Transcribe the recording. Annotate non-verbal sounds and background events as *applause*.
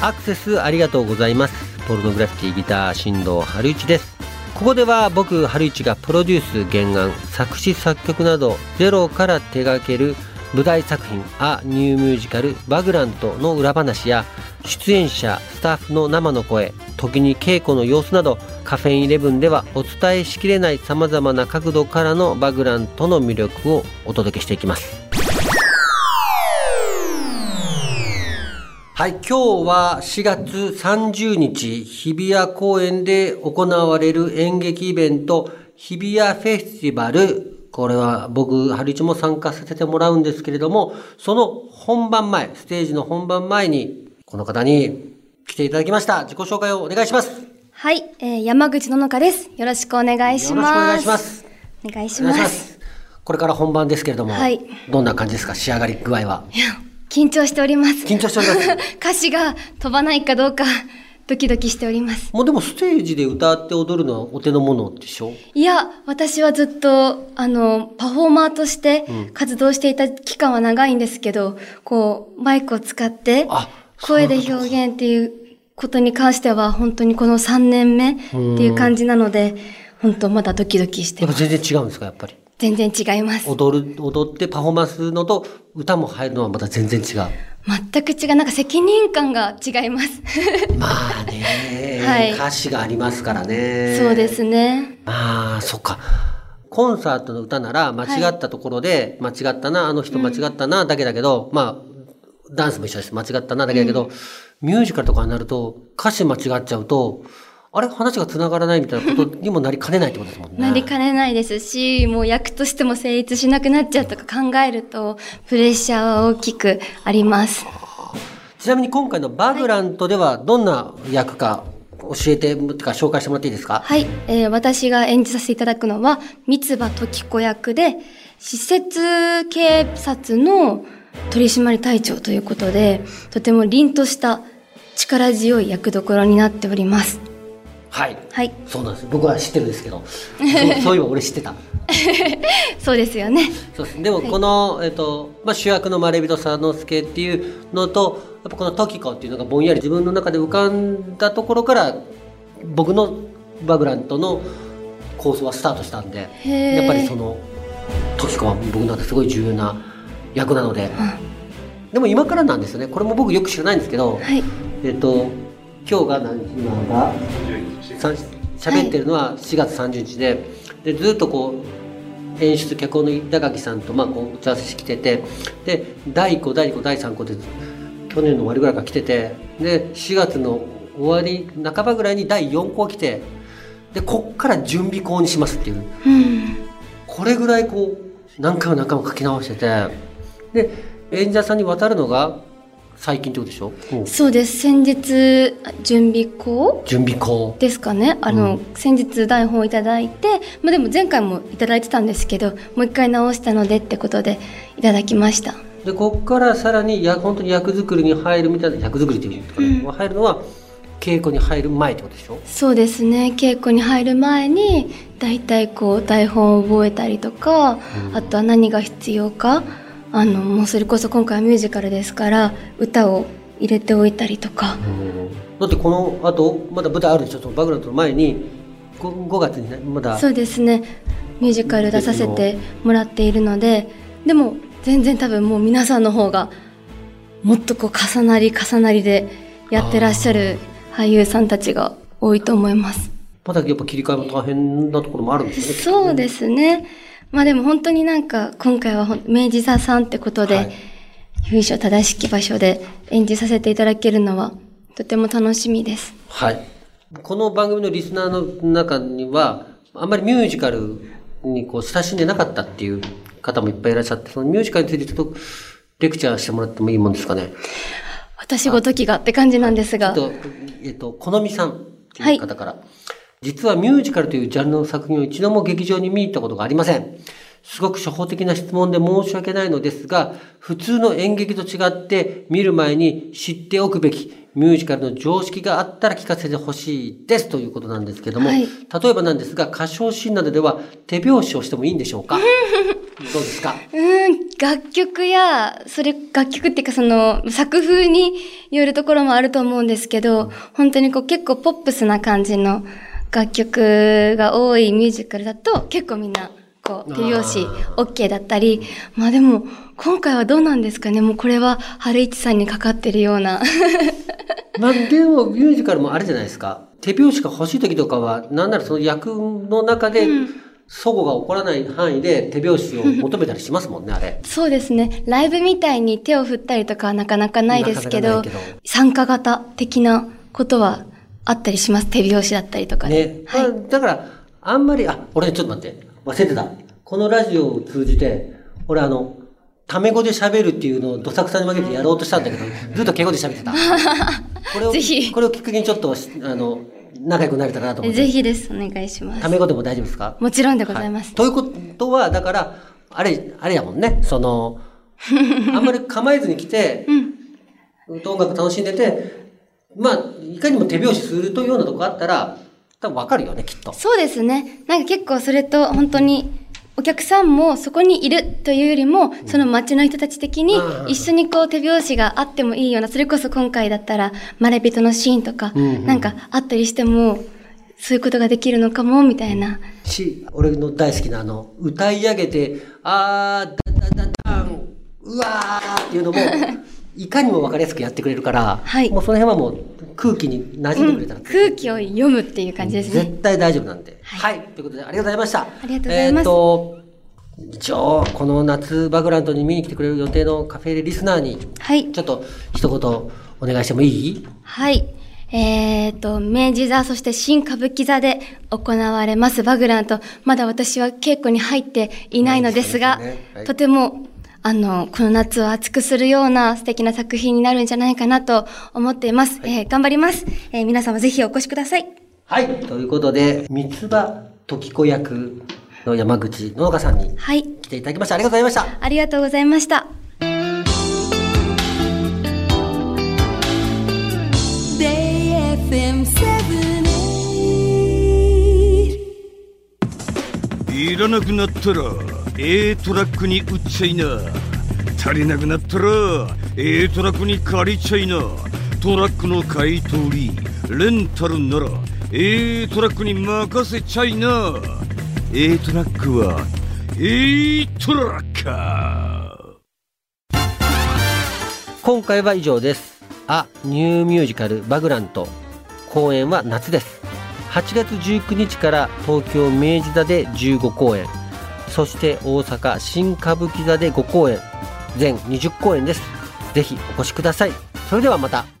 アクセスありがとうございます。ポルノグラフィティギター新藤春一です。ここでは僕春一がプロデュース原案作詞作曲などゼロから手掛ける舞台作品「ア・ニューミュージカルバグラント」の裏話や出演者スタッフの生の声時に稽古の様子などカフェインイレブンではお伝えしきれないさまざまな角度からのバグラントの魅力をお届けしていきます。はい今日は4月30日日比谷公園で行われる演劇イベント日比谷フェスティバルこれは僕、春一も参加させてもらうんですけれども、その本番前、ステージの本番前に、この方に来ていただきました。自己紹介をお願いします。はい、えー、山口ののかです。よろしくお願いします。よろしくお願いします。お願いします。ますこれから本番ですけれども、はい、どんな感じですか？仕上がり具合は？いや、緊張しております。緊張しております？*laughs* 歌詞が飛ばないかどうか。ドキドキしております。もうでもステージで歌って踊るのはお手の物でしょ？いや、私はずっと、あの、パフォーマーとして活動していた期間は長いんですけど、うん、こう、マイクを使って、声で表現っていうことに関しては、本当にこの3年目っていう感じなので、本当まだドキドキしてます。やっぱ全然違うんですか、やっぱり。全然違います。踊る、踊ってパフォーマンスのと歌も入るのはまた全然違う。全く違う。なんか責任感が違います。*laughs* まあね、はい、歌詞がありますからね。そうですね。ああ、そっか。コンサートの歌なら間違ったところで、間違ったな、あの人間違ったな、だけだけど、まあ、ダンスも一緒です。間違ったな、だけだけど、うん、ミュージカルとかになると、歌詞間違っちゃうと、あれ話が繋がらないみたいなことにもなりかねないってことですもんね。なりかねないですし、もう役としても成立しなくなっちゃうとか考えると、プレッシャーは大きくあります。ちなみに今回のバグラントではどんな役か教えて、か紹介してもらっていいですか？はい、えー、私が演じさせていただくのは、三葉時子役で、施設警察の取締隊長ということで、とても凛とした力強い役どころになっております。はい、はい、そうなんです。僕は知ってるんですけど。そう *laughs* いえば俺知ってた *laughs* そうですよね。そうです。でもこの、はい、えっとまあ、主役のまれびと佐之助っていうのとやっぱこの時子っていうのがぼんやり自分の中で浮かんだところから僕のバグラントの構想はスタートしたんでやっぱりその時子は僕の中ですごい重要な役なので、うん、でも今からなんですよね。これも僕よく知らないんですけど、はい、えっと今日が何今が喋ってるのは4月30日ででずっとこう演出脚本の板垣さんとまあこう打ち合わせしてきててで第1項第2項第3項で去年の終わりぐらいから来ててで4月の終わり半ばぐらいに第4項来てでこっから準備項にしますっていう、うん、これぐらいこう何回も何回も書き直しててで演者さんに渡るのが最近ってことでしょ？そうです。先日準備校？準備校。ですかね。あの、うん、先日台本をいただいて、まあ、でも前回もいただいてたんですけどもう一回直したのでってことでいただきました。でここからさらにや本当に役作りに入るみたいな役作りっていうか、ね、うん、入るのは稽古に入る前ってことでしょ？そうですね。稽古に入る前に大体こう台本を覚えたりとか、うん、あとは何が必要かあのもうそれこそ今回はミュージカルですから歌を入れておいたりとか、だってこのあとまだ舞台あるでしょ？そのバグラントの前に 5, 5月にねまだ。そうですね。ミュージカル出させてもらっているのででも全然多分もう皆さんの方がもっとこう重なり重なりでやってらっしゃる俳優さんたちが多いと思います。まだやっぱ切り替えも大変なところもあるんですね。そうですねまあでも本当になんか今回は明治座さんってことで、はい、由緒正しき場所で演じさせていただけるのはとても楽しみです。はい。この番組のリスナーの中には、あんまりミュージカルにこう親しんでなかったっていう方もいっぱいいらっしゃって、そのミュージカルについてちょっとレクチャーしてもらってもいいもんですかね？私ごときがって感じなんですが。えっと、えっと、このみさんっていう方から。はい実はミュージカルというジャンルの作品を一度も劇場に見に行ったことがありません。すごく初歩的な質問で申し訳ないのですが、普通の演劇と違って見る前に知っておくべきミュージカルの常識があったら聞かせてほしいですということなんですけども、はい、例えばなんですが、歌唱シーンなどでは手拍子をしてもいいんでしょうか？*laughs* どうですか？うん、楽曲や、それ、楽曲っていうかその、作風によるところもあると思うんですけど、本当にこう結構ポップスな感じの楽曲が多いミュージカルだと、結構みんな、こう、手拍子 OK だったり、まあでも、今回はどうなんですかね？もうこれは、春市さんにかかってるような。*laughs* まあでも、ミュージカルもあれじゃないですか。手拍子が欲しい時とかは、なんならその役の中で、うん齟齬が起こらない範囲で手拍子を求めたりしますもんね、あれ。*laughs* そうですね。ライブみたいに手を振ったりとかはなかなかないですけど、けど参加型的なことはあったりします。手拍子だったりとかね。はい、だから、あんまり、あ、俺ちょっと待って。忘れてた。このラジオを通じて、俺あの、タメ語で喋るっていうのをどさくさに負けてやろうとしたんだけど、*laughs* ずっと敬語で喋ってた。これを、ぜひ。これをきっかけにちょっと、あの、仲良くなれたらなと思って。ぜひです。お願いします。タメ語でも大丈夫ですか？もちろんでございます。はい、ということは、だから、あれ、あれやもんね。その、あんまり構えずに来て、*laughs* うん、音楽楽しんでて、まあ、いかにも手拍子するというようなとこあったら、多分わかるよね、きっと。そうですね。なんか結構それと本当に、お客さんもそこにいるというよりも、その街の人たち的に一緒にこう手拍子があってもいいような、それこそ今回だったら、まれびとのシーンとか、なんかあったりしても、そういうことができるのかも、みたいな。し、俺の大好きなあの、歌い上げて、あー、だだだだん、うわーっていうのも、*laughs* いかにも分かりやすくやってくれるから、はい、もうその辺はもう空気に馴染んでくれたら、うん、空気を読むっていう感じですね。絶対大丈夫なんで。はい、はい、ということでありがとうございました。ありがとうございます。えー、と、一応、この夏バグラントに見に来てくれる予定のカフェでリスナーに、はい。ちょっと一言お願いしてもいい？はい。えっ、ー、と、明治座、そして新歌舞伎座で行われますバグラント。まだ私は稽古に入っていないのですが、すねはい、とてもあの、この夏を熱くするような素敵な作品になるんじゃないかなと思っています。はい、えー、頑張ります。えー、皆様ぜひお越しください。はい。ということで、三つ葉時子役の山口農家さんに来ていただきました。ありがとうございました。ありがとうございました。いらなくなったら A トラックに売っちゃいな。足りなくなったら A トラックに借りちゃいな。トラックの買い取りレンタルなら A トラックに任せちゃいな。A トラックは A トラッカー。今回は以上です。あニューミュージカルバグラント公演は夏です。8月19日から東京明治座で15公演。そして大阪新歌舞伎座で5公演全20公演です。ぜひお越しください。それではまた。